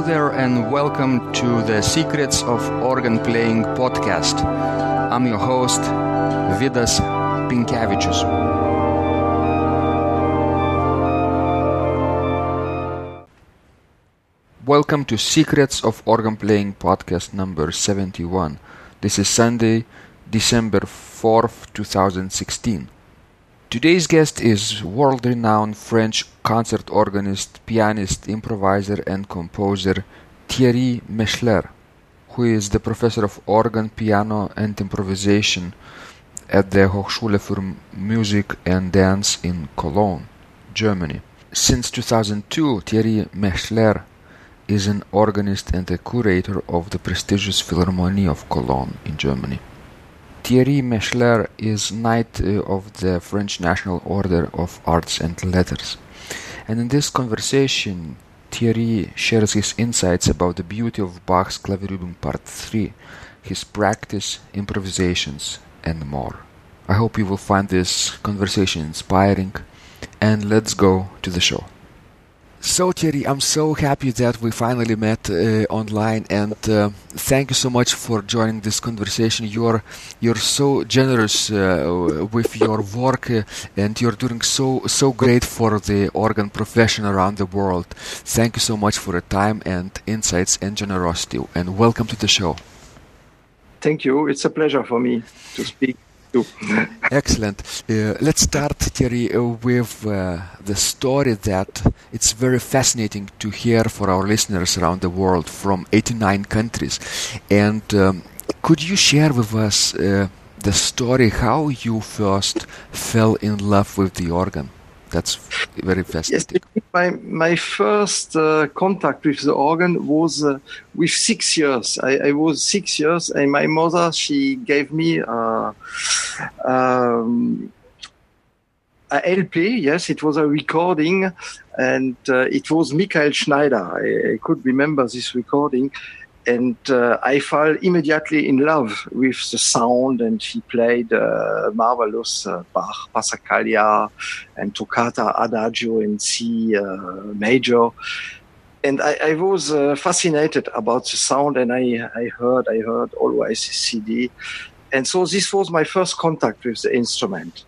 Hello there, and welcome to the Secrets of Organ Playing podcast. I'm your host, Vidas Pinkevičius. Welcome to Secrets of Organ Playing podcast number 71. This is Sunday, December 4th, 2016. Today's guest is world renowned French concert organist, pianist, improviser, and composer Thierry Mechler, who is the professor of organ, piano, and improvisation at the Hochschule für Musik and Dance in Cologne, Germany. Since 2002, Thierry Mechler is an organist and a curator of the prestigious Philharmonie of Cologne in Germany. Thierry Mechler is Knight uh, of the French National Order of Arts and Letters. And in this conversation, Thierry shares his insights about the beauty of Bach's Klavierübung Part 3, his practice, improvisations, and more. I hope you will find this conversation inspiring, and let's go to the show. So Thierry, I'm so happy that we finally met uh, online, and uh, thank you so much for joining this conversation. You're you're so generous uh, with your work, uh, and you're doing so so great for the organ profession around the world. Thank you so much for your time and insights and generosity, and welcome to the show. Thank you. It's a pleasure for me to speak Excellent. Uh, let's start, Thierry, uh, with uh, the story that it's very fascinating to hear for our listeners around the world from 89 countries. And um, could you share with us uh, the story how you first fell in love with the organ? That's very fascinating. Yes, my my first uh, contact with the organ was uh, with six years. I, I, was six years, and my mother she gave me uh, um, a LP. Yes, it was a recording, and uh, it was Michael Schneider. I, I could remember this recording, and uh, I fell immediately in love with the sound. And he played uh, marvelous uh, Bach, Passacaglia, and Toccata Adagio in C uh, major. And I, I was uh, fascinated about the sound, and I, I heard, I heard always CD. And so this was my first contact with the instrument.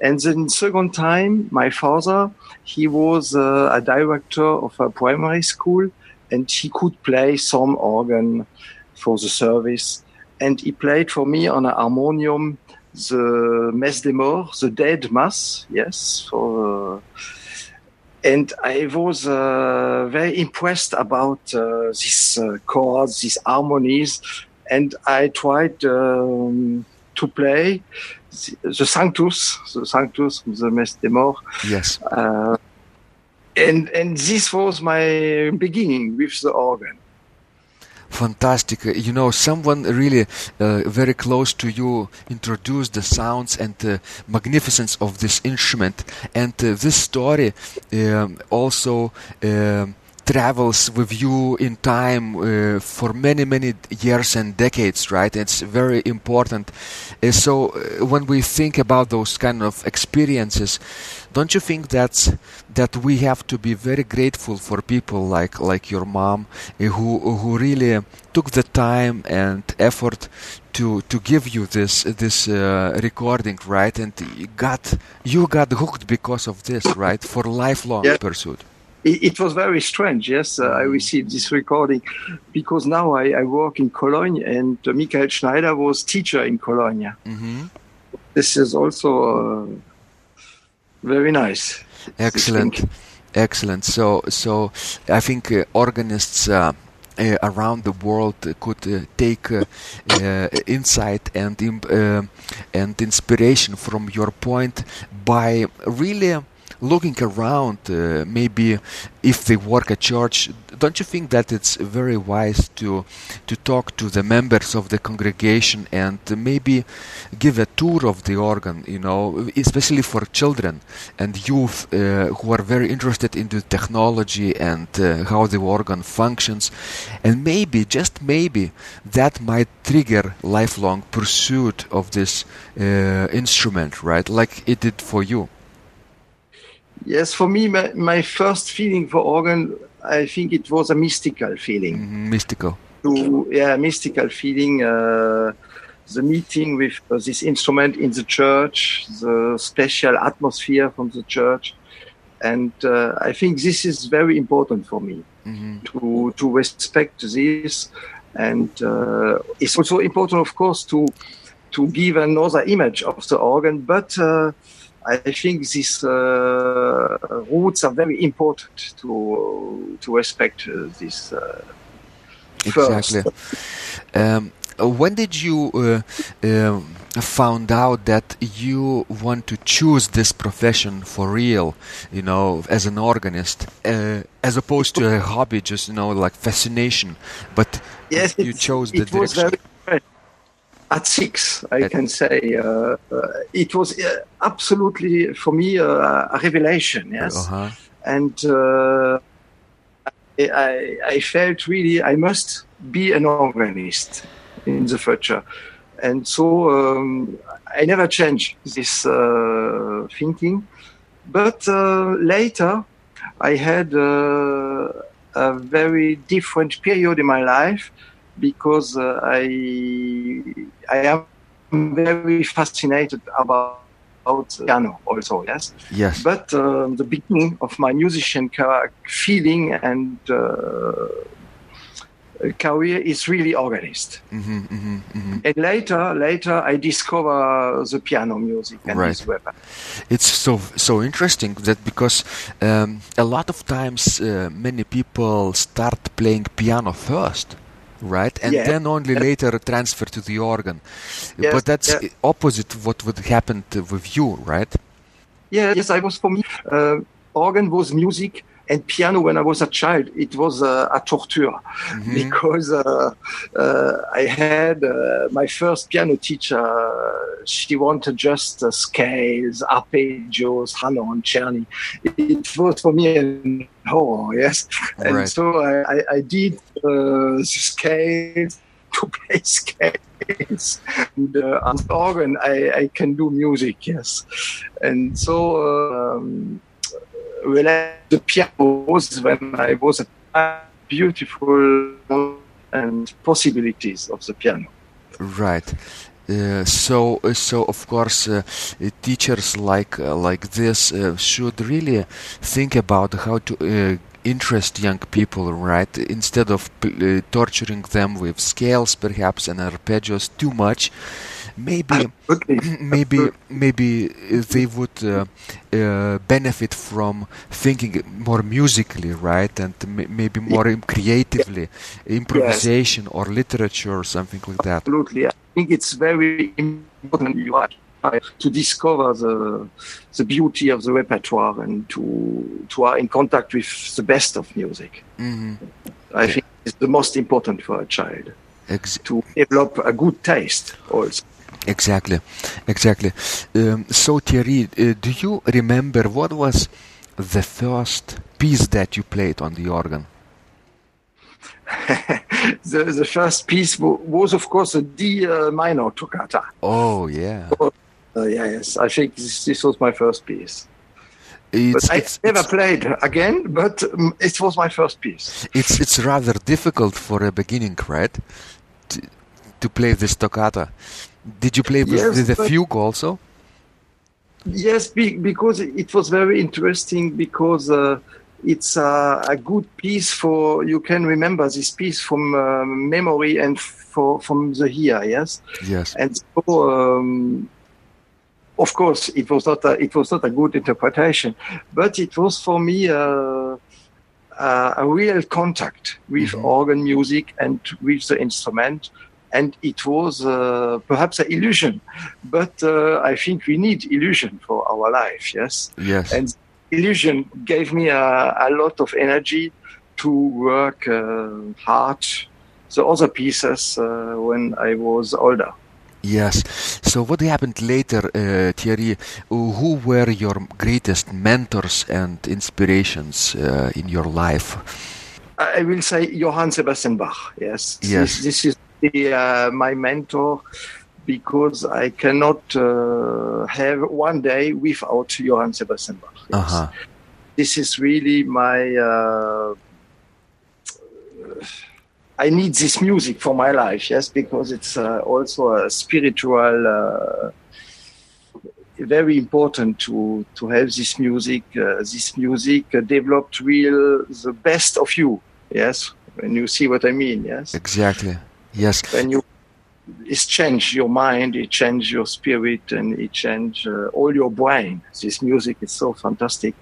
And then second time, my father, he was uh, a director of a primary school and he could play some organ for the service. And he played for me on a harmonium the Messe des Morts, the Dead Mass, yes. For, uh, and I was uh, very impressed about uh, these uh, chords, these harmonies, and I tried um, to play the, the Sanctus, the Sanctus, the Messe des Morts. Yes uh, and and this was my beginning with the organ. Fantastic you know someone really uh, very close to you introduced the sounds and the magnificence of this instrument. And uh, this story um, also um, travels with you in time uh, for many many years and decades right? It's very important. Uh, so uh, when we think about those kind of experiences don't you think that's that we have to be very grateful for people like like your mom uh, who who really took the time and effort to to give you this this uh, recording right and you got you got hooked because of this right for lifelong Yeah. pursuit it, was very strange. Yes, uh, I received this recording because now I, I work in Cologne, and uh, Michael Schneider was teacher in Cologne. hmm This is also uh, very nice. Excellent, excellent. So, so I think uh, organists uh, uh, around the world could uh, take uh, uh, insight and imp- uh, and inspiration from your point by really looking around. Uh, maybe if they work at church, don't you think that it's very wise to to talk to the members of the congregation and maybe give a tour of the organ? You know, especially for children and youth uh, who are very interested in the technology and uh, how the organ functions, and maybe just maybe that might trigger lifelong pursuit of this uh, instrument, right? Like it did for you. Yes, for me, my, my first feeling for organ, I think it was a mystical feeling. Mhm, Mystical. To yeah, mystical feeling. Uh, the meeting with uh, this instrument in the church, the special atmosphere from the church, and uh, I think this is very important for me Mhm. to to respect this, and uh, it's also important, of course, to to give another image of the organ. But uh, I think these uh, roots are very important to to respect uh, this. Uh, Exactly. Um, when did you uh, uh, found out that you want to choose this profession for real? You know, as an organist, uh, as opposed to a hobby, just you know, like fascination. But Yes, you chose the it direction. At six. I can say uh, uh, it was uh, absolutely for me uh, a revelation. Yes, Uh-huh. and uh, I, I, I felt really I must be an organist in the future, and so um, I never changed this uh, thinking. But uh, later, I had uh, a very different period in my life because uh, I I am very fascinated about. About piano, also, yes Yes. but uh, the beginning of my musician feeling and uh, career is really organist. hmm hmm hmm And later, later I discover the piano music and Right. this weapon. It's so so interesting that because um, a lot of times uh, many people start playing piano first, right, and Yeah. then only later transfer to the organ. Yes, but that's yeah. opposite what would happen to, with you, right? Yeah, yes, I was for me. Uh, organ was music, and piano when I was a child, it was uh, a torture Mhm. because uh, uh, I had uh, my first piano teacher. She wanted just uh, scales, arpeggios, Hanon, Czerny. It was for me an horror, yes. And so I, I, I did uh, the scales to play scales. And uh, on the organ, I, I can do music, yes. And so um, the piano was when I was a beautiful and possibilities of the piano. Right. Uh, so, uh, so of course, uh, teachers like uh, like this uh, should really think about how to uh, interest young people, right? Instead of torturing them with scales, perhaps, and arpeggios too much, maybe Okay. maybe maybe uh, they would uh, uh, benefit from thinking more musically, right, and m- maybe more im- creatively, improvisation or literature or something like that. Absolutely. I think it's very important you are to discover the the beauty of the repertoire and to to are in contact with the best of music. hmm I think it's the most important for a child Ex- to develop a good taste also. Exactly, exactly. Um, so Thierry, uh, do you remember what was the first piece that you played on the organ? the, the first piece wa- was, of course, a D uh, minor toccata. Oh yeah, Uh, yeah, yes, I think this, this was my first piece. it's I it's, never it's, played again, but um, it was my first piece. it's it's rather difficult for a beginning, right? To, to play this toccata. Did you play with, Yes, with the fugue also? Yes, be, because it was very interesting because uh, it's a, a good piece for you can remember this piece from uh, memory and for from the here. Yes, Yes. and so um, of course it was not a, it was not a good interpretation, but it was for me uh, a, a real contact with Mhm. organ music and with the instrument. And it was uh, perhaps an illusion, but uh, I think we need illusion for our life. Yes, Yes. and illusion gave me a, a lot of energy to work uh, hard the other pieces uh, when I was older. Yes. So what happened later, uh, Thierry? Who were your greatest mentors and inspirations uh, in your life? I will say Johann Sebastian Bach. Yes, Yes. This, this is uh, my mentor because I cannot uh, have one day without Johann Sebastian Bach. Yes. Uh huh. This is really my uh, I need this music for my life, yes, because it's uh, also a spiritual, uh, very important to to have this music. Uh, this music developed real the best of you, yes. When you see what I mean, yes. Exactly. Yes. When you it's change your mind, it change your spirit, and it change uh, all your brain. This music is so fantastic,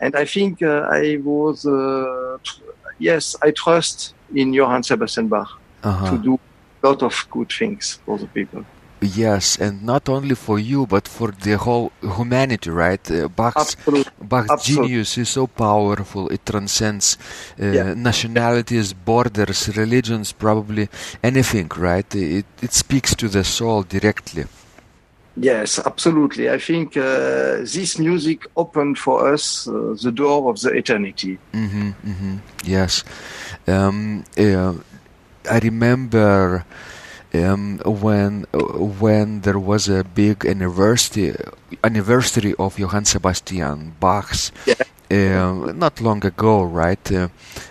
and I think uh, I was uh, tr- yes, I trust in Johann Sebastian Bach Uh-huh. to do a lot of good things for the people. Yes, and not only for you, but for the whole humanity, right? Uh, Bach's. Bach's genius is so powerful; it transcends uh, Yeah. nationalities, borders, religions, probably anything, right? It it speaks to the soul directly. Yes, absolutely. I think uh, this music opened for us uh, the door of the eternity. hmm hmm Yes, um, uh, I remember um, when when there was a big anniversary anniversary of Johann Sebastian Bach's. Yeah. Uh, not long ago, right? Uh,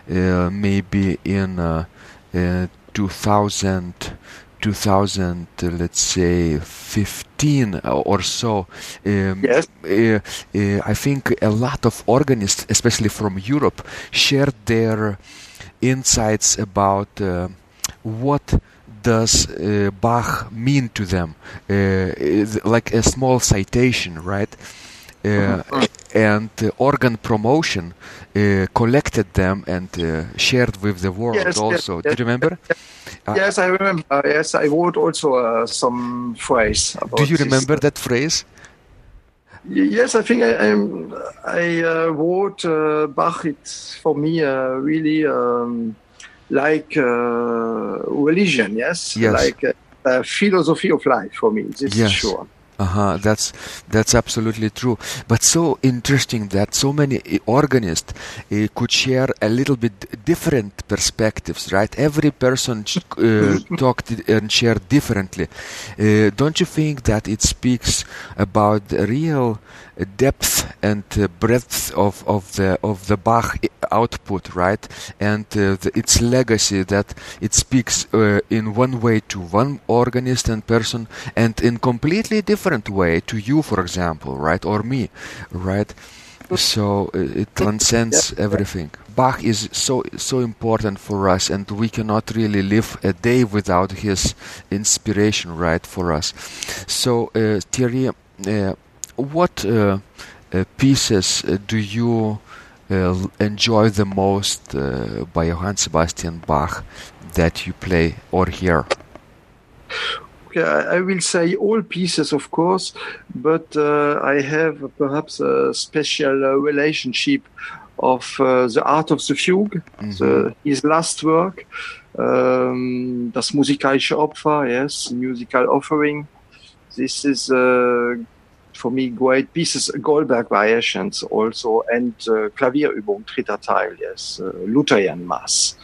uh, maybe in uh, uh, 2000, 2000, uh, let's say 15 or so. Um, Yes. I think a lot of organists, especially from Europe, shared their insights about uh, what does uh, Bach mean to them, uh, like a small citation, right? Uh, and uh, organ promotion uh, collected them and uh, shared with the world Yes, yes, also. Do you remember? Yes, I remember. Yes, I wrote also uh, some phrase. About Do you this. remember that phrase? Yes, I think I I'm, I uh, wrote uh, Bach. It's for me uh, really um, like uh, religion. Yes, Yes. like a, a philosophy of life for me. This Yes. is sure. Uh-huh, that's that's absolutely true. But so interesting that so many uh, organists uh, could share a little bit different perspectives, right? Every person uh, talked and shared differently. Uh, don't you think that it speaks about the real uh, depth and breadth of, of the of the Bach output, right? And uh, the, its legacy that it speaks uh, in one way to one organist and person, and in completely different way to you, for example, right, or me, right? So uh, it transcends everything. Bach is so so important for us, and we cannot really live a day without his inspiration, right, for us. So uh, Thierry, uh, what uh, uh, pieces uh, do you uh, enjoy the most by Johann Sebastian Bach that you play or hear? Okay, I will say all pieces, of course, but uh, I have perhaps a special uh, relationship of uh, the art of the fugue, the, his last work, um, das musikalische Opfer, yes, musical offering. This is for me great pieces, Goldberg variations also, and uh, Klavierübung, dritter Teil, yes, uh, Lutheran Mass.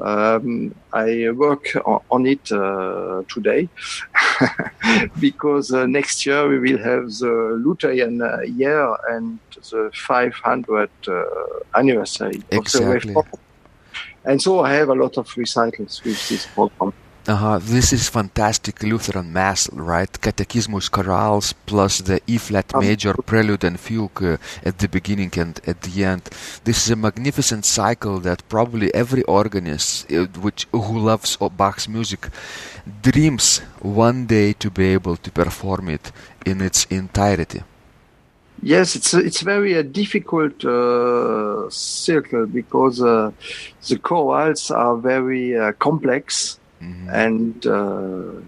Um, I work o- on it uh, today because uh, next year we will have the Lutheran uh, year and the 500 uh, anniversary of the Exactly. Reform. And so I have a lot of recitals with this program. Uh-huh. This is fantastic Lutheran Mass, right? Catechismus chorales plus the E flat major prelude and fugue uh, at the beginning and at the end. This is a magnificent cycle that probably every organist uh, which who loves Bach's music dreams one day to be able to perform it in its entirety. Yes, it's it's very a difficult uh, circle because uh, the chorals are very uh, complex and uh,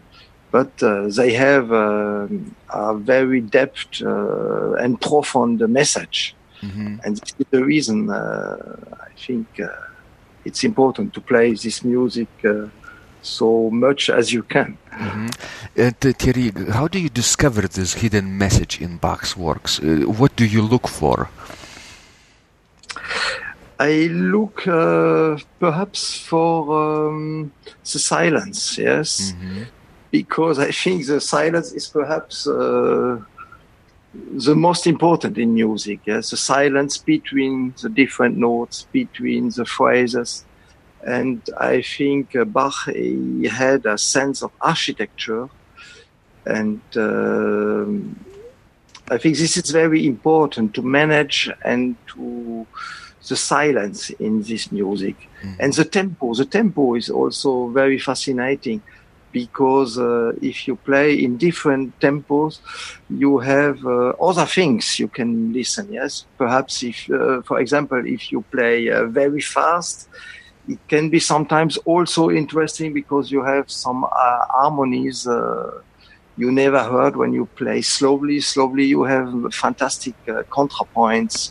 but uh, they have um a very depth uh, and profound message, Mhm. and this is the reason uh, I think uh, it's important to play this music uh, so much as you can. Mhm. And uh, Thierry, how do you discover this hidden message in Bach's works? Uh, what do you look for? I look uh, perhaps for um, the silence, yes, because I think the silence is perhaps uh, the most important in music. Yes, the silence between the different notes, between the phrases, And I think uh, Bach he had a sense of architecture, and um I think this is very important to manage and to the silence in this music Mhm. and the tempo. The tempo is also very fascinating because uh, if you play in different tempos, you have uh, other things you can listen. Yes, perhaps if, uh, for example, if you play uh, very fast, it can be sometimes also interesting because you have some uh, harmonies uh, you never heard when you play slowly. Slowly, you have fantastic uh, contrapoints,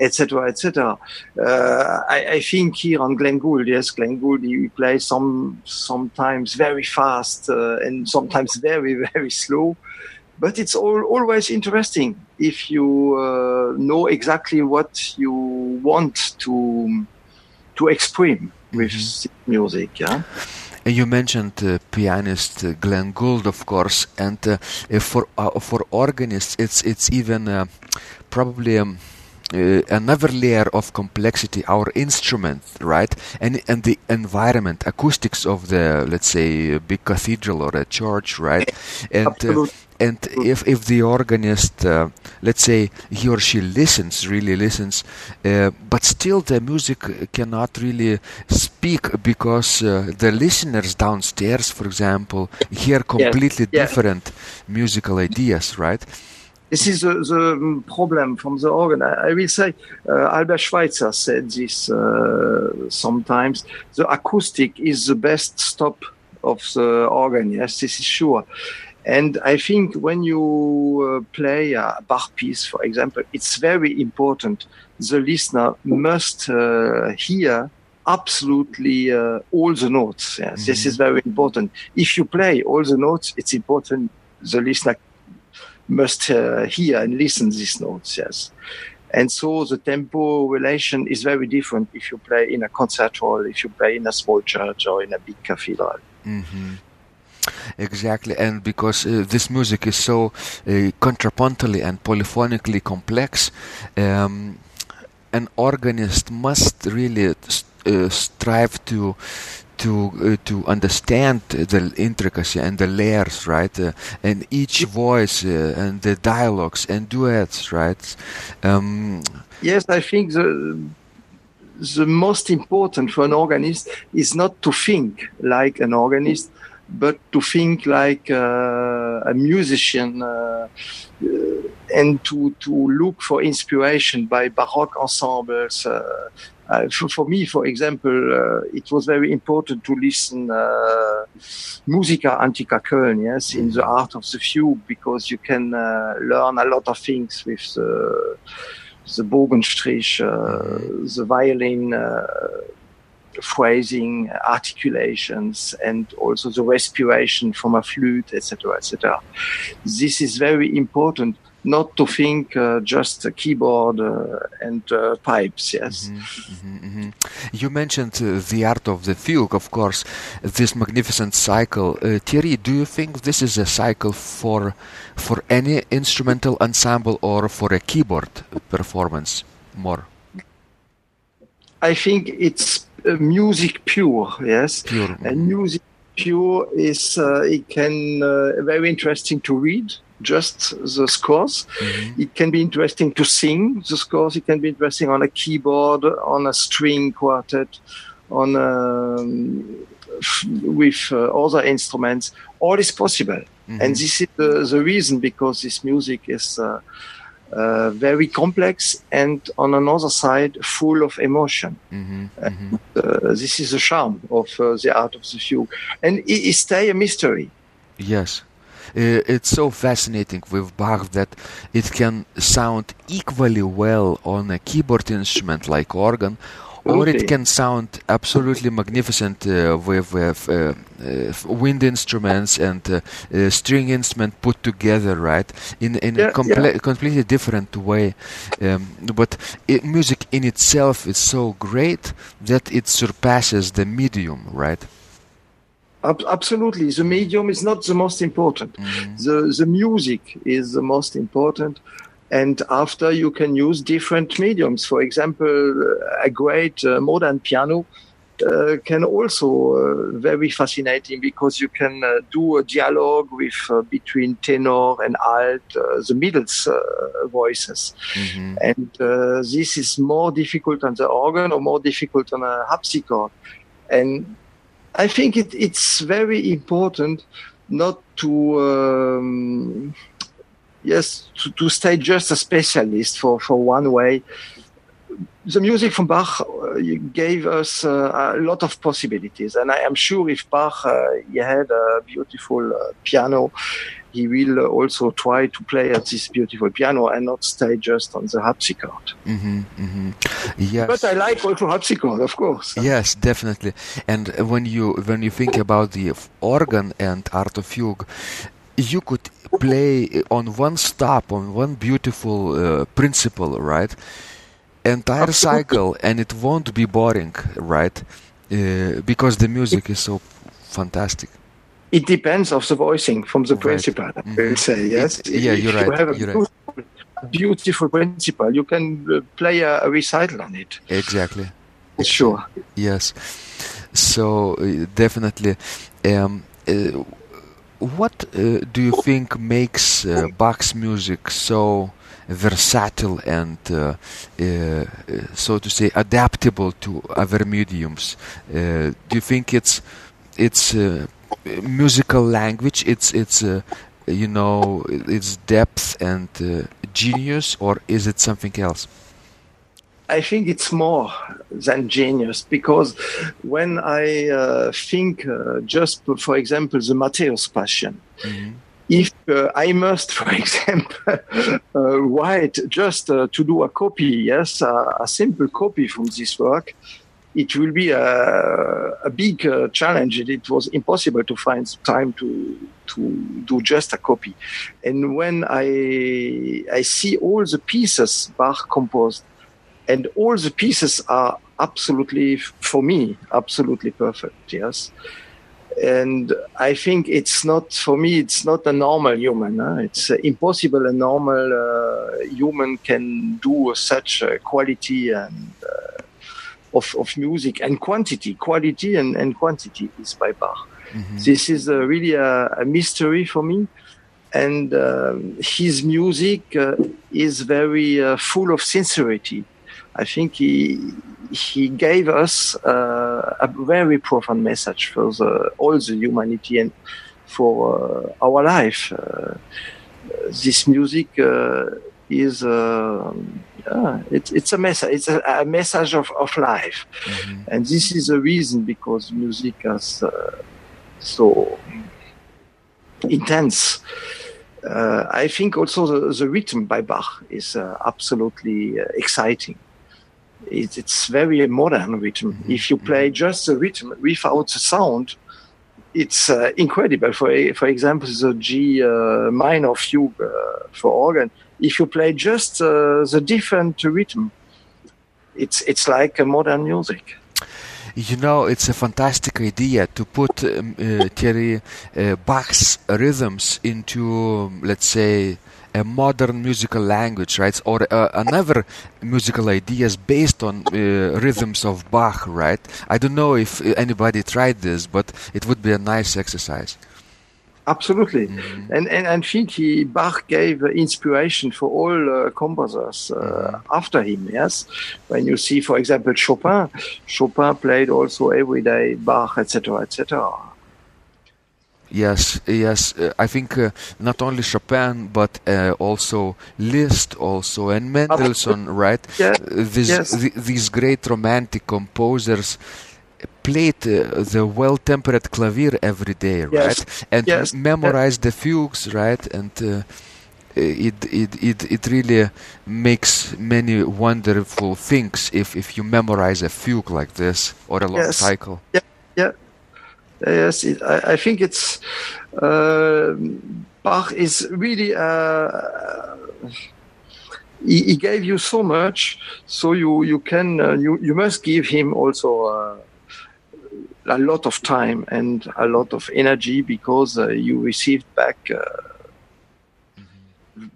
etc., etc. Uh, I, I think here on Glenn Gould, yes, Glenn Gould, he plays some sometimes very fast uh, and sometimes very very slow. But it's all, always interesting if you uh, know exactly what you want to to express with Mhm. music. Yeah. And you mentioned uh, pianist uh, Glenn Gould, of course, and uh, uh, for uh, for organists, it's it's even uh, probably. Um, uh, another layer of complexity our instrument right? And and the environment acoustics of the let's say a big cathedral or a church right? And uh, and if if the organist uh, let's say he or she listens really listens uh, but still the music cannot really speak because uh, the listeners downstairs for example hear completely yeah. different musical ideas right This is the, the problem from the organ. I, I will say, uh, Albert Schweitzer said this uh, sometimes. The acoustic is the best stop of the organ. Yes, this is sure. And I think when you uh, play a Bach piece, for example, it's very important. The listener must uh, hear absolutely uh, all the notes. Yes, this Mhm. is very important. If you play all the notes, it's important the listener must uh, hear and listen these notes. Yes, and so the tempo relation is very different if you play in a concert hall, if you play in a small church or in a big cathedral. hmm Exactly, and because uh, this music is so uh, contrapuntally and polyphonically complex, um, an organist must really st- uh, strive to to uh, to understand the intricacy and the layers, right? Uh, and each voice uh, and the dialogues and duets, right? Um, Yes, I think the the most important for an organist is not to think like an organist, but to think like uh, a musician, uh, uh, and to to look for inspiration by Baroque ensembles. Uh, for, for me, for example, uh, it was very important to listen uh, Musica Antiqua Köln, yes, in the art of the fugue, because you can uh, learn a lot of things with the the Bogenstrich, uh, the violin uh, phrasing, articulations, and also the respiration from a flute, etc., etc. This is very important. Not to think uh, just a keyboard uh, and uh, pipes. Yes. Mhm, mhm. You mentioned uh, the art of the fugue, of course, this magnificent cycle. Uh, Thierry, do you think this is a cycle for for any instrumental ensemble or for a keyboard performance more? I think it's uh, music pure. Yes. Pure. And music pure is uh, it can uh, very interesting to read just the scores. Mhm. It can be interesting to sing the scores. It can be interesting on a keyboard, on a string quartet, on um, f- with uh, other instruments. All is possible, Mhm. and this is the, the reason because this music is. Uh, uh, very complex and on another side full of emotion Mhm, mhm. uh, this is the charm of uh, the art of the fugue and it, it stay a mystery Yes. Uh, it's so fascinating with Bach that it can sound equally well on a keyboard instrument like organ, or it can sound absolutely magnificent uh, with, with uh, uh, wind instruments and uh, uh, string instrument put together, right? In in Yeah, a comple- completely different way. Um, but it, music in itself is so great that it surpasses the medium, right? Ab- absolutely. The medium is not the most important. The the music is the most important. And after you can use different mediums. For example a great uh, modern piano uh, can also uh, very fascinating because you can uh, do a dialogue with uh, between tenor and alt, uh, the middles voices, mm-hmm. and this is more difficult on the organ or more difficult on a harpsichord, and I think it, it's very important not to. Um, yes, to, to stay just a specialist for, for one way the music from Bach uh, gave us uh, a lot of possibilities, and I am sure if Bach uh, he had a beautiful piano, he will also try to play at this beautiful piano and not stay just on the harpsichord. Mm-hmm, mm-hmm. Yes. But I like also harpsichord, of course. Yes, definitely. And when you when you think about the organ and art of fugue, you could play on one stop on one beautiful uh, principal, right? entire cycle and it won't be boring right uh, because the music is so fantastic it depends of the voicing from the right. principal mm-hmm. i will say yes it, yeah you're right you have a you're beautiful, right. beautiful principal you can uh, play a, a, recital on it exactly sure yes so uh, definitely um, uh, what uh, do you think makes uh, Bach's music so versatile and uh, uh, so to say adaptable to other mediums. Uh, do you think it's it's musical language? It's it's you know its depth and genius, or is it something else? I think it's more than genius because when I uh, think uh, just, for example, the Matthäus Passion, mm-hmm if uh, I must, for example, uh, write just uh, to do a copy, yes, a simple copy from this work, it will be a, a big uh, challenge. It was impossible to find time to to do just a copy. And when I I see all the pieces Bach composed, and all the pieces are absolutely for me absolutely perfect. Yes and I think it's not for me. It's not a normal human. Huh? It's uh, impossible. A normal uh, human can do such quality and uh, of of music and quantity. Quality and, and quantity is by Bach. Mm-hmm. This is uh, really a, a, mystery for me. And um, his music uh, is very uh, full of sincerity. I think he he gave us uh, a very profound message for the, all the humanity and for uh, our life. Uh, this music uh, is it, it's a message. It's a, a message of, of life, mm-hmm. and this is the reason because music is so intense. Uh, I think also the, the rhythm by Bach is uh, absolutely uh, exciting it, it's very modern rhythm. Mm-hmm. If you play mm-hmm. just the rhythm without the sound, it's uh, incredible. For for example, the G uh, minor fugue uh, for organ. If you play just uh, the different rhythm, it's it's like modern music. You know, it's a fantastic idea to put um, uh, Thierry uh, Bach's rhythms into, let's say, a modern musical language, right? Or uh, another musical ideas based on uh, rhythms of Bach, right? I don't know if anybody tried this, but it would be a nice exercise. Absolutely, mm-hmm. and, and I think he Bach gave inspiration for all uh, composers uh, mm-hmm. after him. Yes, when you see, for example, Chopin, Chopin played also every day Bach, etc., etc. Yes, yes. Uh, I think uh, not only Chopin, but uh, also Liszt, also and Mendelssohn, right? Yeah. These yes. th- these great romantic composers played uh, the well-tempered clavier every day, right? Yes. And yes. memorized the fugues, right? And uh, it, it it it really makes many wonderful things if if you memorize a fugue like this or a long cycle. Yeah, yeah. Yes, it, I, I, think it's uh, Bach is really. Uh, he, he, gave you so much, so you you can uh, you you must give him also uh, a lot of time and a lot of energy because uh, you received back mm-hmm.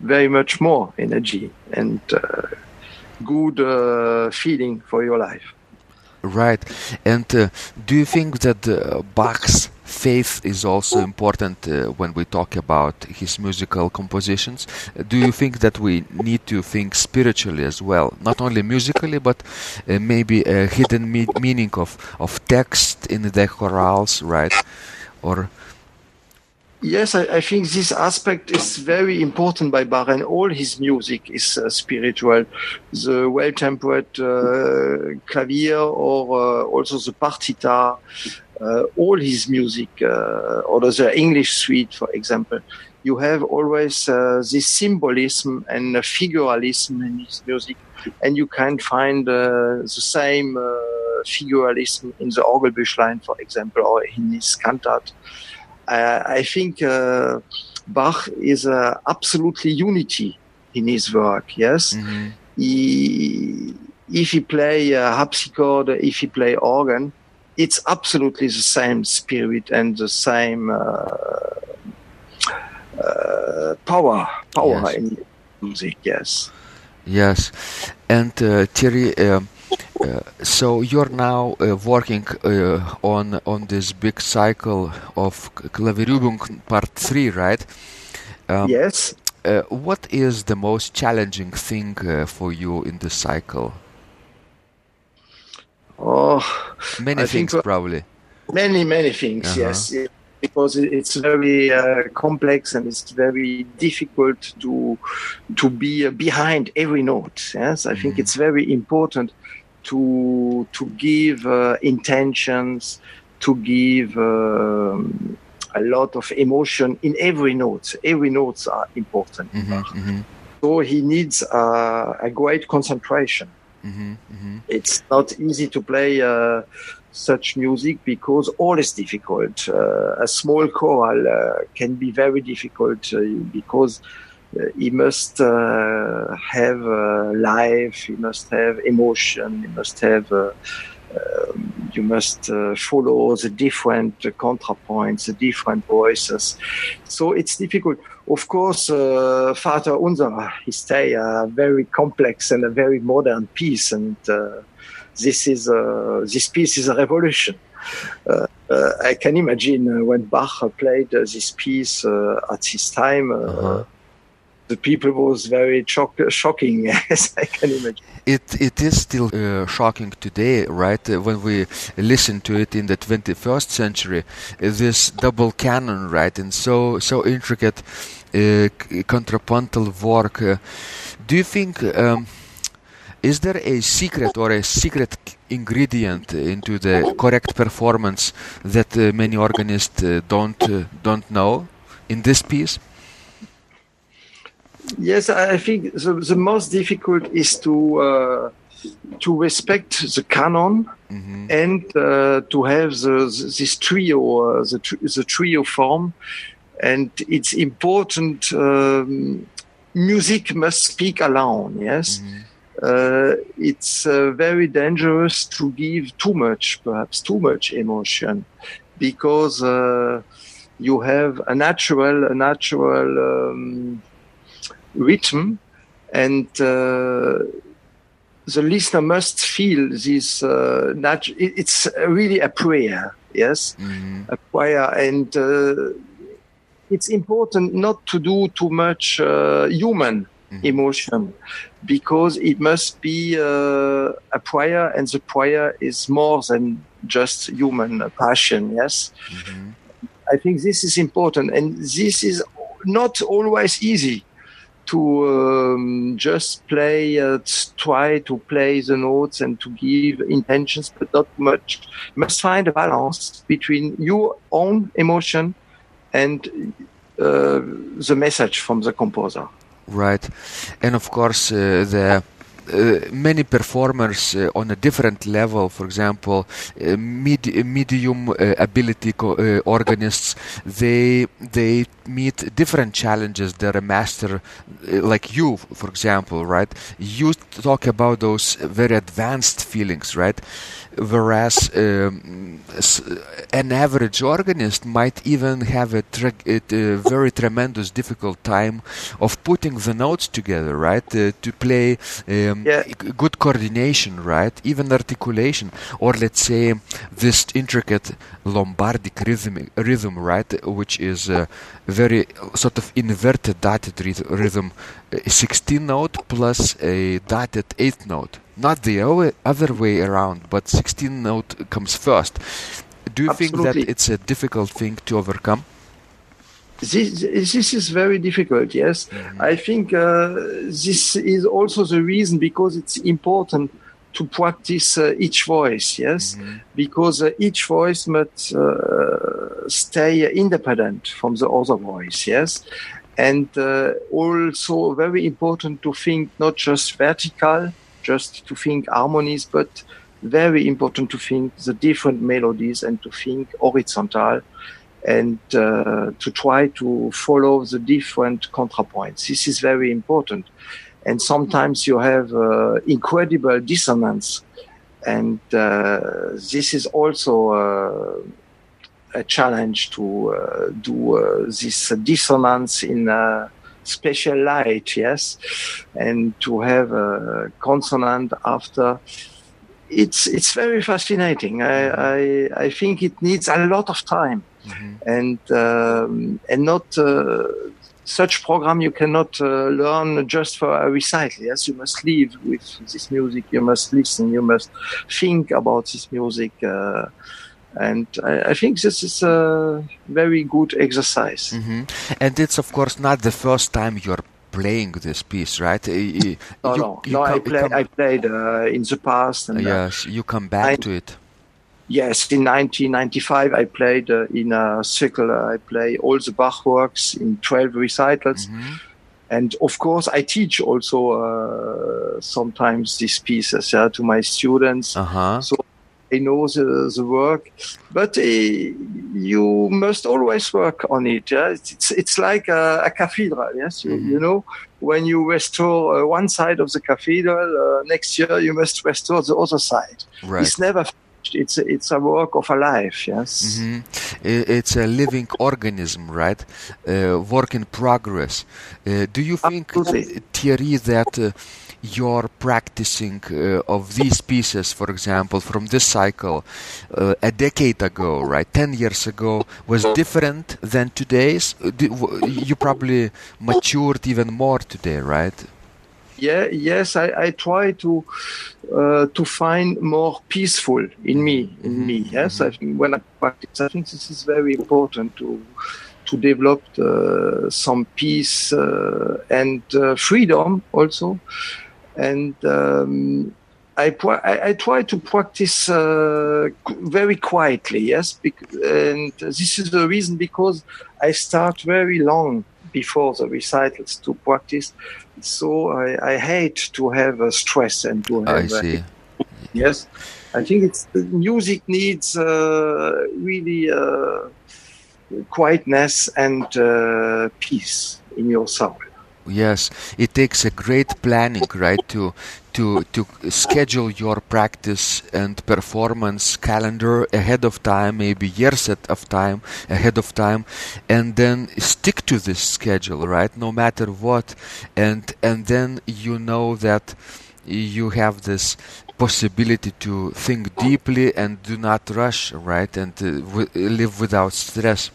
very much more energy and good feeling for your life. Right. And uh, do you think that uh, Bach's faith is also important uh, when we talk about his musical compositions? Do you think that we need to think spiritually as well, not only musically, but uh, maybe a hidden me- meaning of, of text in the chorales, right? Or Yes, I, I, think this aspect is very important by Bach, and all his music is uh, spiritual. The well-tempered uh, clavier, or uh, also the partita, uh, all his music, uh, or the English suite, for example. You have always uh, this symbolism and figuralism in his music, and you can find the same figuralism in the Orgelbüchlein, for example, or in his cantat. I think uh, Bach is uh, absolutely unity in his work. Yes, mm-hmm. he, if he play harpsichord, if he play organ, it's absolutely the same spirit and the same uh, uh power, power yes. in music. Yes. Yes, and uh, Thierry. Um, uh, so you're now uh, working uh, on on this big cycle of Klavierübung Part Three, right? Um, yes. Uh, what is the most challenging thing uh, for you in the cycle? Oh, many I things probably. Many many things. -huh. Yes. because it's very uh, complex and it's very difficult to to be behind every note. Yes, I mm think it's very important to to give uh, intentions, to give um, a lot of emotion in every note. Every notes are important. Mm-hmm, mm-hmm. So he needs uh, a great concentration. Mm-hmm, it's not easy to play uh, such music because all is difficult. Uh, a small choral uh, can be very difficult uh, because he must uh, have uh, life, he must have emotion, he must have uh, um, you must uh, follow the different uh, contrapoints, the different voices. So it's difficult. Of course, uh, Vater Unser is a very complex and a very modern piece, and this is this piece is a revolution. I can imagine when Bach played this piece at his time. Uh-huh the people was very shock- shocking, as I can imagine. It it is still uh, shocking today, right? Uh, when we listen to it in the 21st century, uh, this double canon, right, and so so intricate uh, contrapuntal work. Uh, do you think? Um, is there a secret or a secret ingredient into the correct performance that uh, many organists don't don't know in this piece? Yes, I think the, the most difficult is to uh, to respect the canon mm-hmm. and uh, to have the, this trio, uh, the, the trio form, and it's important. Um, music must speak alone. Yes. Mm-hmm. Uh, it's uh, very dangerous to give too much, perhaps too much emotion, because uh, you have a natural, a natural um, rhythm, and uh, the listener must feel this. Uh, nat- it's really a prayer, yes, mm-hmm. a prayer, and uh, it's important not to do too much uh, human mm-hmm. emotion because it must be uh, a prayer, and the prayer is more than just human passion. Yes. Mm-hmm. I think this is important, and this is not always easy to um, just play, uh, try to play the notes and to give intentions, but not much. You must find a balance between your own emotion and uh, the message from the composer. Right, and of course uh, the many performers uh, on a different level, for example, uh, med- medium ability co- organists, they they meet different challenges. They're a master, like you, for example, right? You talk about those very advanced feelings, right? whereas um, an average organist might even have a, tra- a, very tremendous difficult time of putting the notes together right uh, to play um, um, Yeah. good coordination, right? Even articulation, or let's say this intricate Lombardic rhythm, rhythm, right? Which is a very sort of inverted dotted rhythm, a 16 note plus a dotted eighth note. Not the other way around, but 16 note comes first. Do you think that it's a difficult thing to overcome? This, this is very difficult, yes. I think uh, this is also the reason because it's important to practice uh, each voice, yes, because uh, each voice must uh, stay independent from the other voice, yes. And uh, also very important to think not just vertical, just to think harmonies, but very important to think the different melodies and to think horizontal and uh, to try to follow the different contrapoints. This is very important. And sometimes you have uh, incredible dissonance. And uh, this is also uh, a challenge to uh, do uh, this dissonance in a special light, yes, and to have a consonant after. It's it's very fascinating. I, I I think it needs a lot of time and um, and not uh, such program you cannot uh, learn just for a recital. Yes, you must live with this music. You must listen. You must think about this music. Uh, and I, I think this is a very good exercise. hmm And it's of course not the first time you're playing this piece, right? Uh, y- No, you- no, you no. I, play, come- I played uh, in the past, and uh, yes, you come back I- to it. Yes, in 1995, I played uh, in a circle. I play all the Bach works in 12 recitals. Mhm. And of course, I teach also uh, sometimes these pieces yeah, to my students. Uh-huh. So I know the, the work, but uh, you must always work on it. Yeah? It's, it's, it's like a, a cathedral. Yes, you, Mhm. you know, when you restore uh, one side of the cathedral, uh, next year you must restore the other side. Right. It's never. It's a, it's a work of a life. Yes. Mhm. It's a living organism, right? Uh, work in progress. Uh, do you think, Absolutely. Thierry, that uh, your practicing uh, of these pieces, for example, from this cycle uh, a decade ago, right, 10 years ago, was different than today's? Uh, You probably matured even more today, right? Yeah, yes, I, I try to uh, to find more peaceful in me, in me. Yes, I think when I practice, I think this is very important to to develop uh, some peace uh, and uh, freedom also. And um, I, I try to practice uh, very quietly. Yes, and this is the reason because I start very long before the recitals to practice. So I, I hate to have uh, stress and to have. I see. yes, I think it's music needs uh, really uh, quietness and uh, peace in your soul. Yes, it takes a great planning, right, to to to schedule your practice and performance calendar ahead of time, maybe years at- of time ahead of time, and then stick to this schedule, right, no matter what, and and then you know that you have this possibility to think deeply and do not rush, right, and uh, w- live without stress.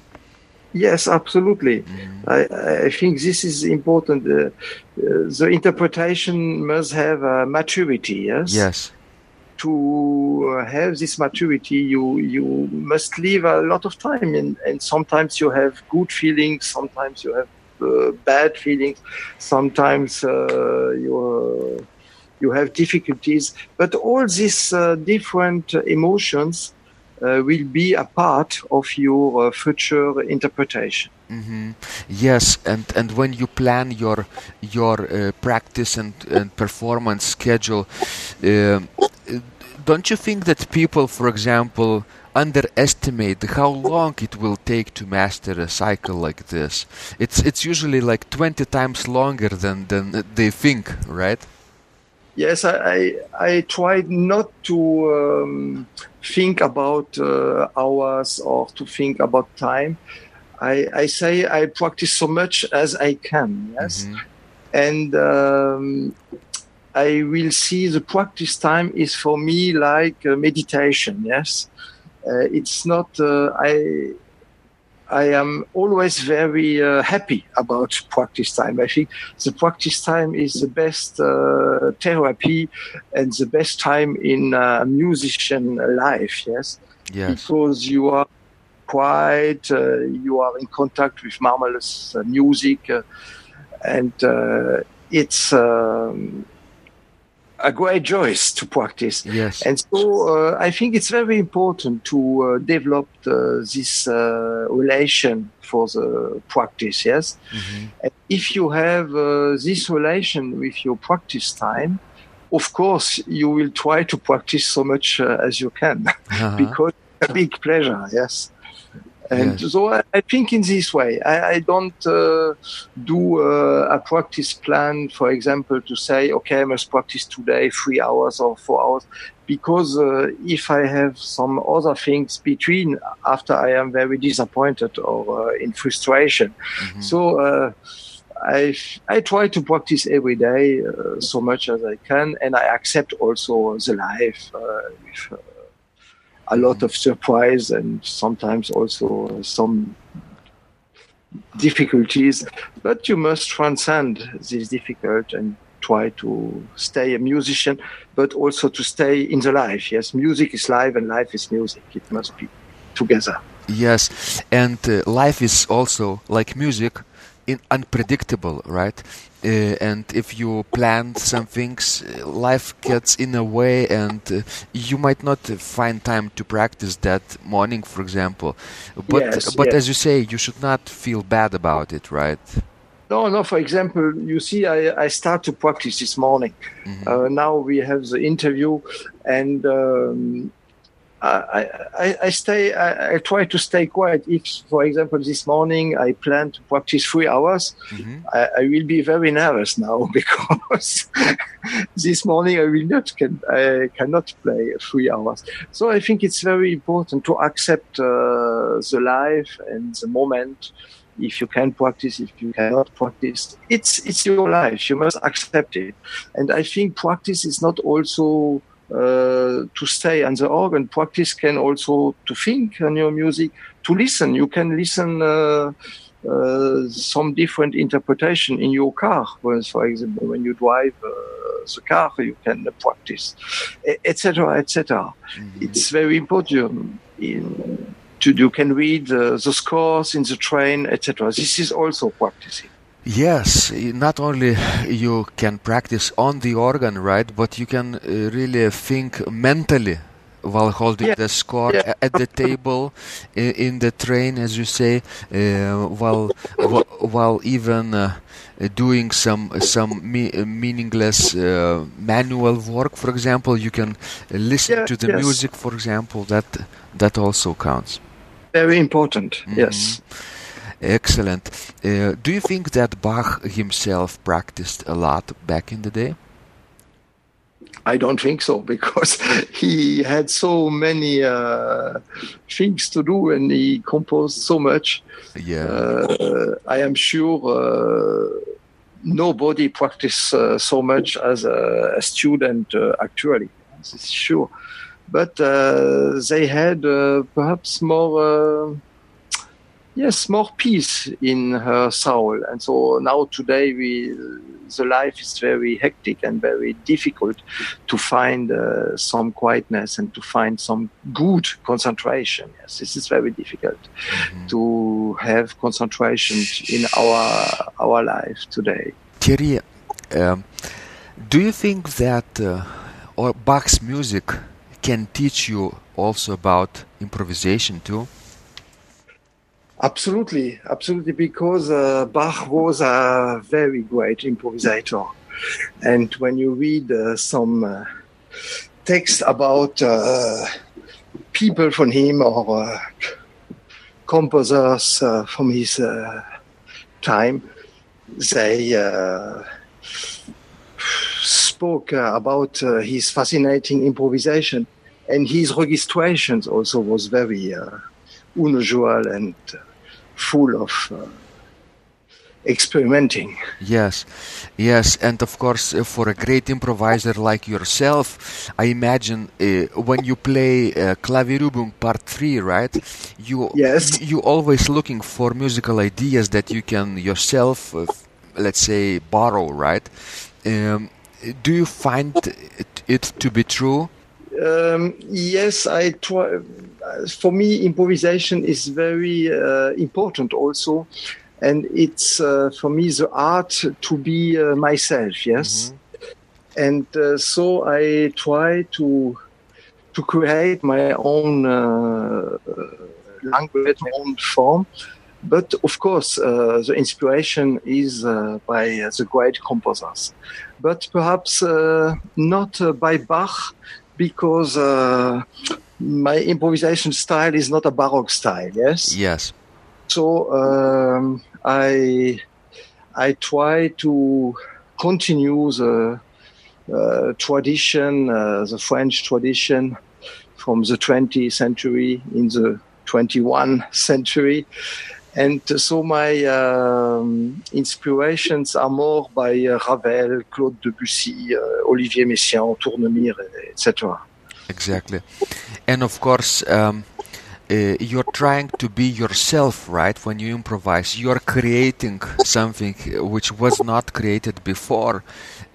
Yes, absolutely. I, I think this is important. Uh, uh, the interpretation must have a maturity. Yes. Yes. To uh, have this maturity, you you must leave a lot of time, and, and sometimes you have good feelings, sometimes you have uh, bad feelings, sometimes uh, you uh, you have difficulties. But all these uh, different emotions uh, will be a part of your uh, future interpretation. hmm Yes, and, and when you plan your your uh, practice and, and performance schedule, uh, don't you think that people, for example, underestimate how long it will take to master a cycle like this? It's it's usually like twenty times longer than than they think, right? Yes, I, I, I tried not to um, think about uh, hours or to think about time. I, I say I practice so much as I can, yes. Mhm. And um, I will see the practice time is for me like meditation. Yes, uh, it's not. Uh, I I am always very uh, happy about practice time. I think the practice time is the best uh, therapy and the best time in uh, musician life. Yes, yes, because you are quiet, uh, you are in contact with marvelous uh, music, uh, and it's. Um, a great joy to practice. Yes. And so uh, I think it's very important to uh, develop the, this uh, relation for the practice. Yes. Mm-hmm. And if you have uh, this relation with your practice time, of course you will try to practice so much uh, as you can Uh-huh. because it's a big pleasure. Yes. And Yes. so I, I think in this way, I, I don't uh, do uh, a practice plan, for example, to say, okay, I must practice today three hours or four hours, because uh, if I have some other things between, after I am very disappointed or uh, in frustration. Mhm. So uh, I I try to practice every day uh, so much as I can, and I accept also the life uh, with uh, a lot of surprise and sometimes also some difficulties. But you must transcend this difficult and try to stay a musician, but also to stay in the life. Yes, music is life and life is music. It must be together. Yes, and uh, life is also like music, in unpredictable, right? Uh, and if you plan some things, uh, life gets in a way, and uh, you might not find time to practice that morning, for example. But Yes, but yes. as you say, you should not feel bad about it, right? No, no. For example, you see, I, I start to practice this morning. Mhm. Uh, now we have the interview, and um, I, I, I stay. I, I try to stay quiet. If, for example, this morning I plan to practice three hours, Mhm. I, I will be very nervous now because this morning I will not can I cannot play three hours. So I think it's very important to accept uh, the life and the moment. If you can practice, if you cannot practice, it's it's your life. You must accept it. And I think practice is not also uh, to stay on the organ. Practice can also to think on your music, to listen. You can listen. Uh, uh, some different interpretation in your car. For example, when you drive uh, the car, you can practice, etc., etc. Mhm. It's very important. In, to you can read uh, the scores in the train, etc. This is also practicing. Yes, not only you can practice on the organ, right, but you can uh, really think mentally while holding Yeah, the score yeah. at the table, in the train, as you say, uh, while while even uh, doing some some me- meaningless uh, manual work, for example, you can listen Yeah, to the yes. music, for example. That that also counts. Very important. Mhm. Yes. Excellent. Uh, do you think that Bach himself practiced a lot back in the day? I don't think so because he had so many uh, things to do and he composed so much. Yeah. Uh, I am sure uh, nobody practiced uh, so much as a, a student uh, actually. This is sure. But uh, they had uh, perhaps more, uh, yes, more peace in her soul. And so now today we, the life is very hectic and very difficult to find uh, some quietness and to find some good concentration. Yes, this is very difficult Mhm. to have concentration in our our life today. Thierry, um, do you think that uh, or Bach's music can teach you also about improvisation too? Absolutely, absolutely, because uh, Bach was a very great improvisator, and when you read uh, some uh, text about uh, people from him or uh, composers uh, from his time, they spoke about his fascinating improvisation, and his registrations also was very unusual and full of uh, experimenting. Yes, yes, and of course, uh, for a great improviser like yourself, I imagine uh, when you play uh, Part Three, right? You Yes. you always looking for musical ideas that you can yourself, uh, let's say, borrow, right? Um, do you find it, it to be true? Um, yes, I try. For me, improvisation is very uh, important also, and it's uh, for me the art to be uh, myself. Yes, and uh, so I try to to create my own uh, language, my own form. But of course, uh, the inspiration is uh, by uh, the great composers, but perhaps uh, not uh, by Bach because uh, my improvisation style is not a Baroque style. Yes, Yes. so um, I I try to continue the uh, tradition, uh, the French tradition from the 20th century in the 21st century. And so my um, inspirations are more by uh, Ravel, Claude Debussy, uh, Olivier Messiaen, Tournemire, etc. Exactly. And of course, um, uh, you're trying to be yourself, right? When you improvise, you're creating something which was not created before.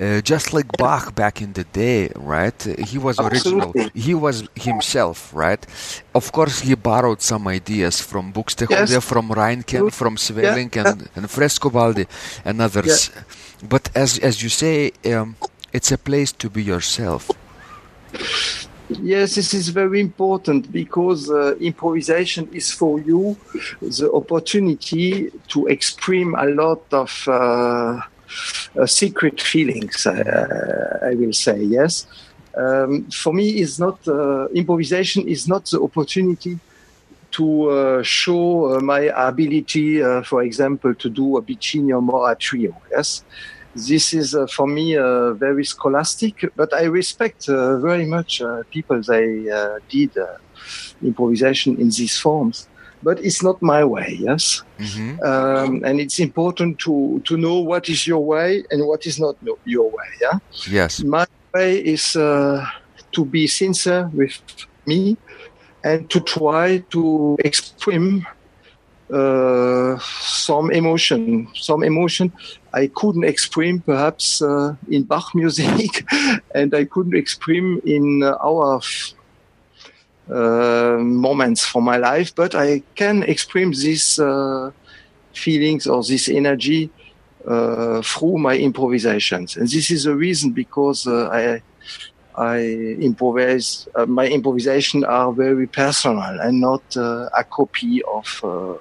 Uh, just like Bach back in the day, right? He was original. Absolutely. He was himself, right? Of course, he borrowed some ideas from Buxtehude, Yes. from Reinken, from Sweelinck, and, and Frescobaldi, and others. But as as you say, um, it's a place to be yourself. Yes, this is very important because uh, improvisation is for you the opportunity to express a lot of uh, uh, secret feelings. Uh, I will say yes. Um, for me, is not uh, improvisation is not the opportunity to uh, show my ability, for example, to do a Piccini or Mora trio. Yes, this is uh, for me uh, very scholastic, but I respect uh, very much uh, people they uh, did uh, improvisation in these forms. But it's not my way, yes, hmm um, and it's important to to know what is your way and what is not no- your way. Yeah, Yes. my way is uh, to be sincere with me and to try to express some emotion, some emotion I couldn't express perhaps uh, in Bach music, and I couldn't express in uh, our uh, moments for my life, but I can express these uh, feelings or this energy uh, through my improvisations, and this is the reason because uh, I I improvise. Uh, my improvisation are very personal and not uh, a copy of uh,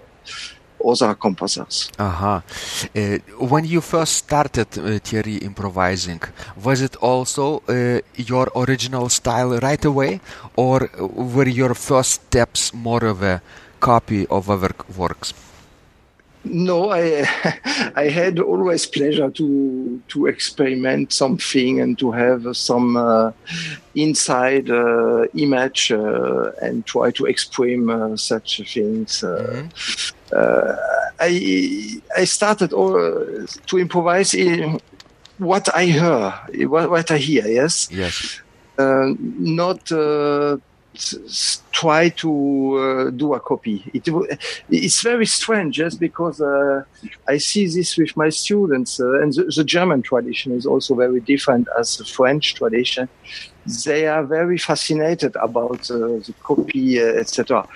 other composers. Uh-huh. Uh, when you first started, uh, Thierry, improvising, was it also uh, your original style right away, or were your first steps more of a copy of other works? No, I I had always pleasure to to experiment something and to have some uh, inside uh, image uh, and try to express uh, such things. Uh, uh, I I started all, to improvise in what I hear, what, what I hear. Yes, Yes. not uh, try to uh, do a copy. It, it's very strange, just because uh, I see this with my students, uh, and the, the German tradition is also very different as the French tradition. They are very fascinated about uh, the copy, uh, etc.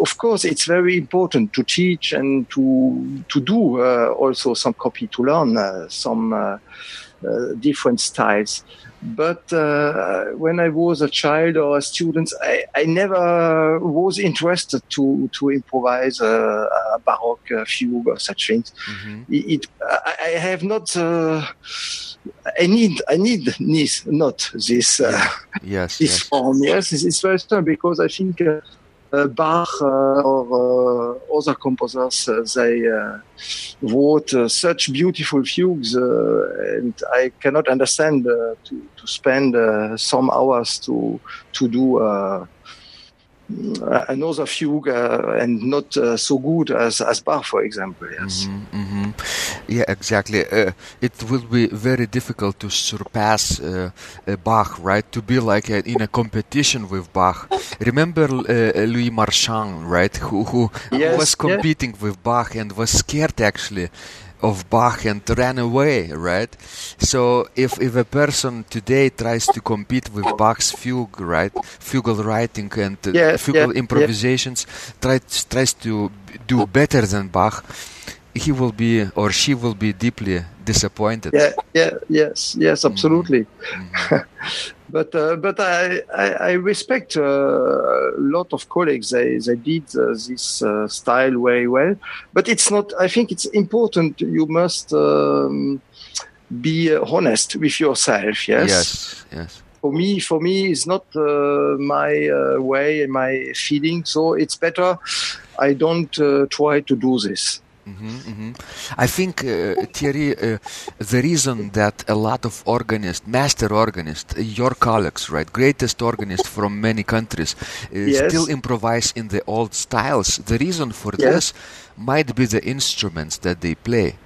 Of course, it's very important to teach and to to do uh, also some copy to learn some different styles. But uh, when I was a child or a student, I, I never was interested to to improvise a, a baroque uh, fugue or such things. hmm It, it I, have not. Uh, I need. I need. Need not this. Uh, Yes. this Yes. form. Yes, it's, it's very because I think uh, uh, Bach uh, or uh, other composers uh, they uh, wrote uh, such beautiful fugues, and I cannot understand to to spend some hours to to do another fugue uh, and not uh, so good as, as Bach, for example. Yes. Mm-hmm, mm-hmm. Yeah, exactly. Uh, it will be very difficult to surpass uh, uh, Bach, right? To be like a, in a competition with Bach. Remember Louis Marchand, right? Who who, yes, was competing yes. with Bach and was scared actually of Bach and ran away, right? So if if a person today tries to compete with Bach's fugue, right, fugal writing and uh, yeah, fugal yeah, improvisations, yeah. tries tries to do better than Bach, he will be or she will be deeply disappointed. Yeah, yeah, yes, yes, absolutely. Mm-hmm. but uh, but I, I, I respect uh, a lot of colleagues. They they did uh, this uh, style very well. But it's not. I think it's important. You must um, be uh, honest with yourself. Yes. Yes. Yes. For me, for me, it's not uh, my way and my feeling. So it's better. I don't try to do this. Mm-hmm, mm-hmm. I think, uh, Thierry, uh, the reason that a lot of organists, master organists, your colleagues, right, greatest organists from many countries, uh, yes. still improvise in the old styles, the reason for yes. this might be the instruments that they play.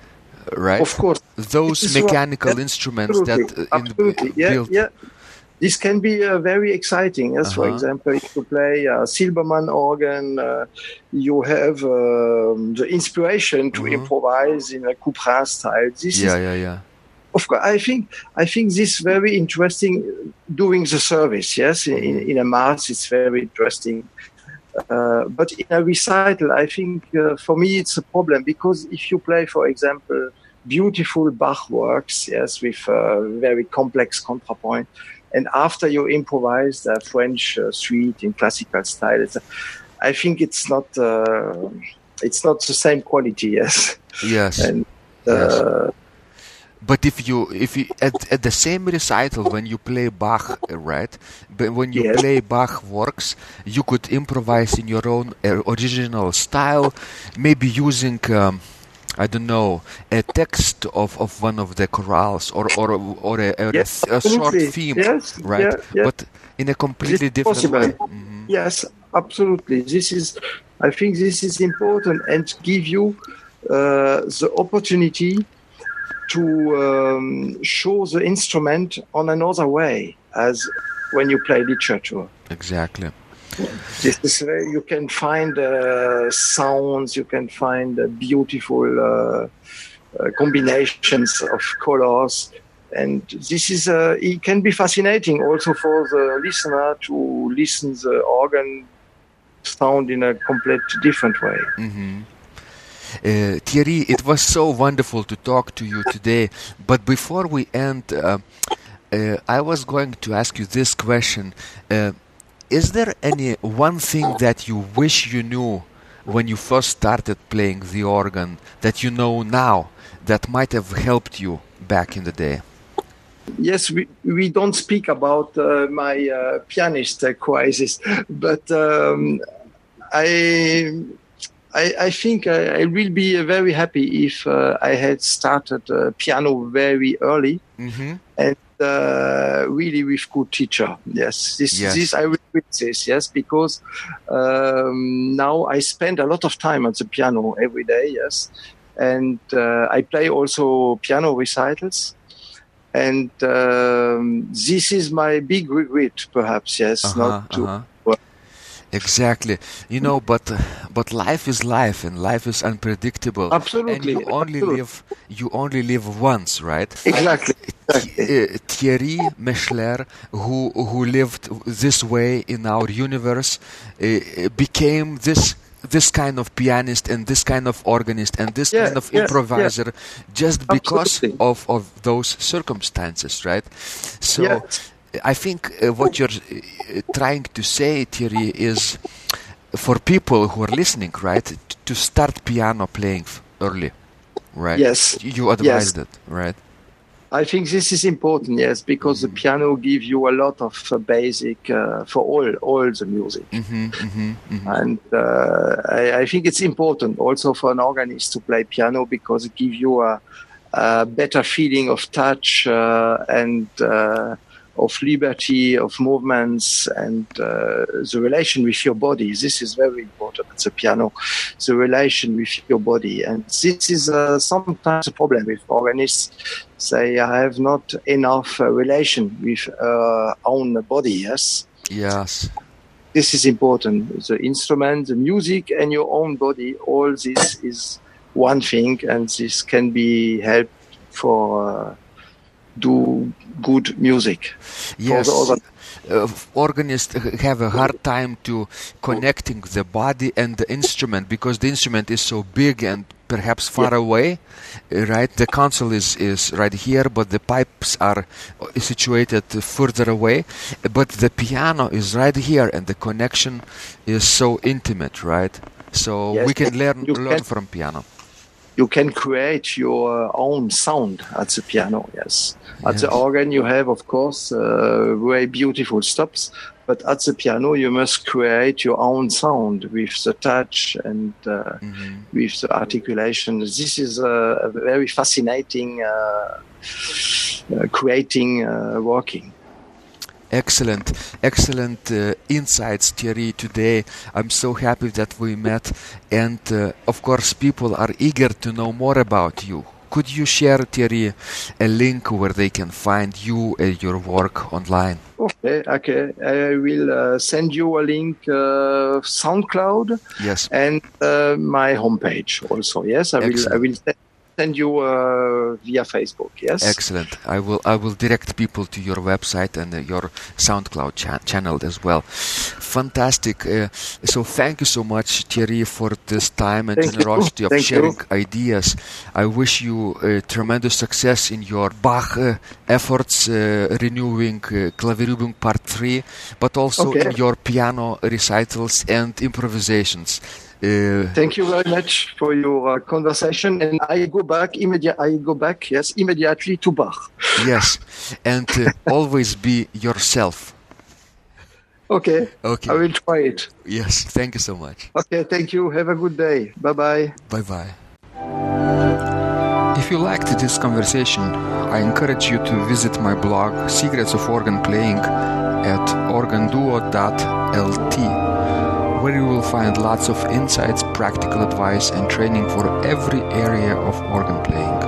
Right, of course, those mechanical right. instruments Absolutely. that Absolutely. in, yeah, built yeah this can be uh, very exciting. As Uh-huh. for example, if you play a Silbermann organ, uh, you have um, the inspiration to Mhm. improvise in a Couperin style. This yeah, is, yeah, yeah. of course, I think I think this very interesting doing the service. Yes, in, Mm-hmm. in a mass, it's very interesting. Uh, but in a recital, I think uh, for me it's a problem because if you play, for example, beautiful Bach works, yes, with uh, very complex contrapoint, and after you improvise the French uh, suite in classical style, it's, I think it's not uh, it's not the same quality. Yes. Yes. And, uh, But if you if you at, at the same recital when you play Bach, right? But when you Yes. play Bach works, you could improvise in your own original style, maybe using. Um, I don't know a text of, of one of the chorales or or or a, or Yes, a short theme, Yes, right? yeah, yeah. But in a completely different possible. way. Mhm. Yes, absolutely. This is, I think, this is important and give you uh, the opportunity to um, show the instrument on another way as when you play literature. Exactly. This is where you can find uh, sounds, you can find uh, beautiful uh, uh, combinations of colors. And this is, uh, it can be fascinating also for the listener to listen the organ sound in a complete different way. hmm Uh, Thierry, it was so wonderful to talk to you today. But before we end, uh, uh, I was going to ask you this question: uh, Is there any one thing that you wish you knew when you first started playing the organ that you know now that might have helped you back in the day? Yes, we, we don't speak about uh, my uh, pianist uh, crisis, but um, I, I I think I, I will be uh, very happy if uh, I had started uh, piano very early Mm-hmm. and uh, really with good teacher. Yes, this Yes. this I with this. Yes, because um, now I spend a lot of time on the piano every day. Yes, and uh, I play also piano recitals. And um, this is my big regret, perhaps. Yes, Uh-huh, not to uh-huh. Exactly. You know, but but life is life, and life is unpredictable. Absolutely, And you only absolutely. live you only live once, right? exactly. exactly. uh, Thierry Mechler, who who lived this way in our universe, uh, became this this kind of pianist and this kind of organist and this Yeah, kind of yeah, improviser just because Absolutely. of of those circumstances, right? So. Yeah. I think uh, what you're uh, trying to say, Thierry, is for people who are listening, right, to start piano playing early, right? Yes. You advised it, right? I think this is important, yes, because the piano gives you a lot of uh, basic uh, for all all the music, Mm-hmm, mm-hmm, mm-hmm. and uh, I, I think it's important also for an organist to play piano because it gives you a, a better feeling of touch uh, and uh, of liberty, of movements, and uh, the relation with your body. This is very important at the piano, the relation with your body. And this is uh, sometimes a problem with organists. They have not enough uh, relation with uh, own body, yes? Yes. This is important. The instrument, the music, and your own body, all this is one thing, and this can be helped for uh, do good music. Yes. Uh, organists have a hard time to connecting the body and the instrument because the instrument is so big and perhaps far Yeah. away uh, right the console is, is right here but the pipes are uh, situated further away but the piano is right here and the connection is so intimate right so Yes, we can learn you learn can- from piano you can create your own sound at the piano. Yes, at the organ you have, of course, uh, very beautiful stops, but at the piano you must create your own sound with the touch and uh, Mhm. with the articulation. This is a, a very fascinating uh, uh, creating uh, working. Excellent, excellent uh, insights, Thierry. Today, I'm so happy that we met, and uh, of course, people are eager to know more about you. Could you share, Thierry, a link where they can find you and your work online? Okay, okay. I will uh, send you a link, uh, SoundCloud, Yes, and uh, my homepage also. Yes, I will. I will se- send you uh, via Facebook. Yes. excellent. I will, I will direct people to your website and uh, your SoundCloud cha- channel as well. Fantastic. Uh, so, thank you so much, Thierry, for this time and Thank you. generosity of Thank you. sharing ideas. I wish you uh, tremendous success in your Bach uh, efforts, uh, renewing uh, Klavierübung Part 3, but also Okay. in your piano recitals and improvisations. Uh, Thank you very much for your uh, conversation, and I go back immediate. I go back, yes, immediately to Bach. yes, and uh, always be yourself. Okay, Okay. I will try it. Yes, thank you so much. Okay, thank you. Have a good day. Bye bye. Bye bye. If you liked this conversation, I encourage you to visit my blog Secrets of Organ Playing at organduo.lt, where you will find lots of insights, practical advice, and training for every area of organ playing.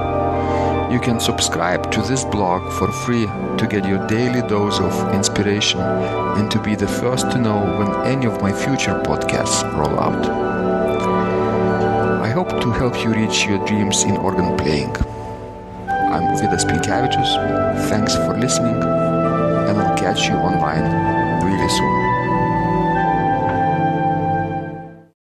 You can subscribe to this blog for free to get your daily dose of inspiration and to be the first to know when any of my future podcasts roll out. I hope to help you reach your dreams in organ playing. I'm Vidas Pinkevičius. Thanks for listening, and I'll catch you online really soon.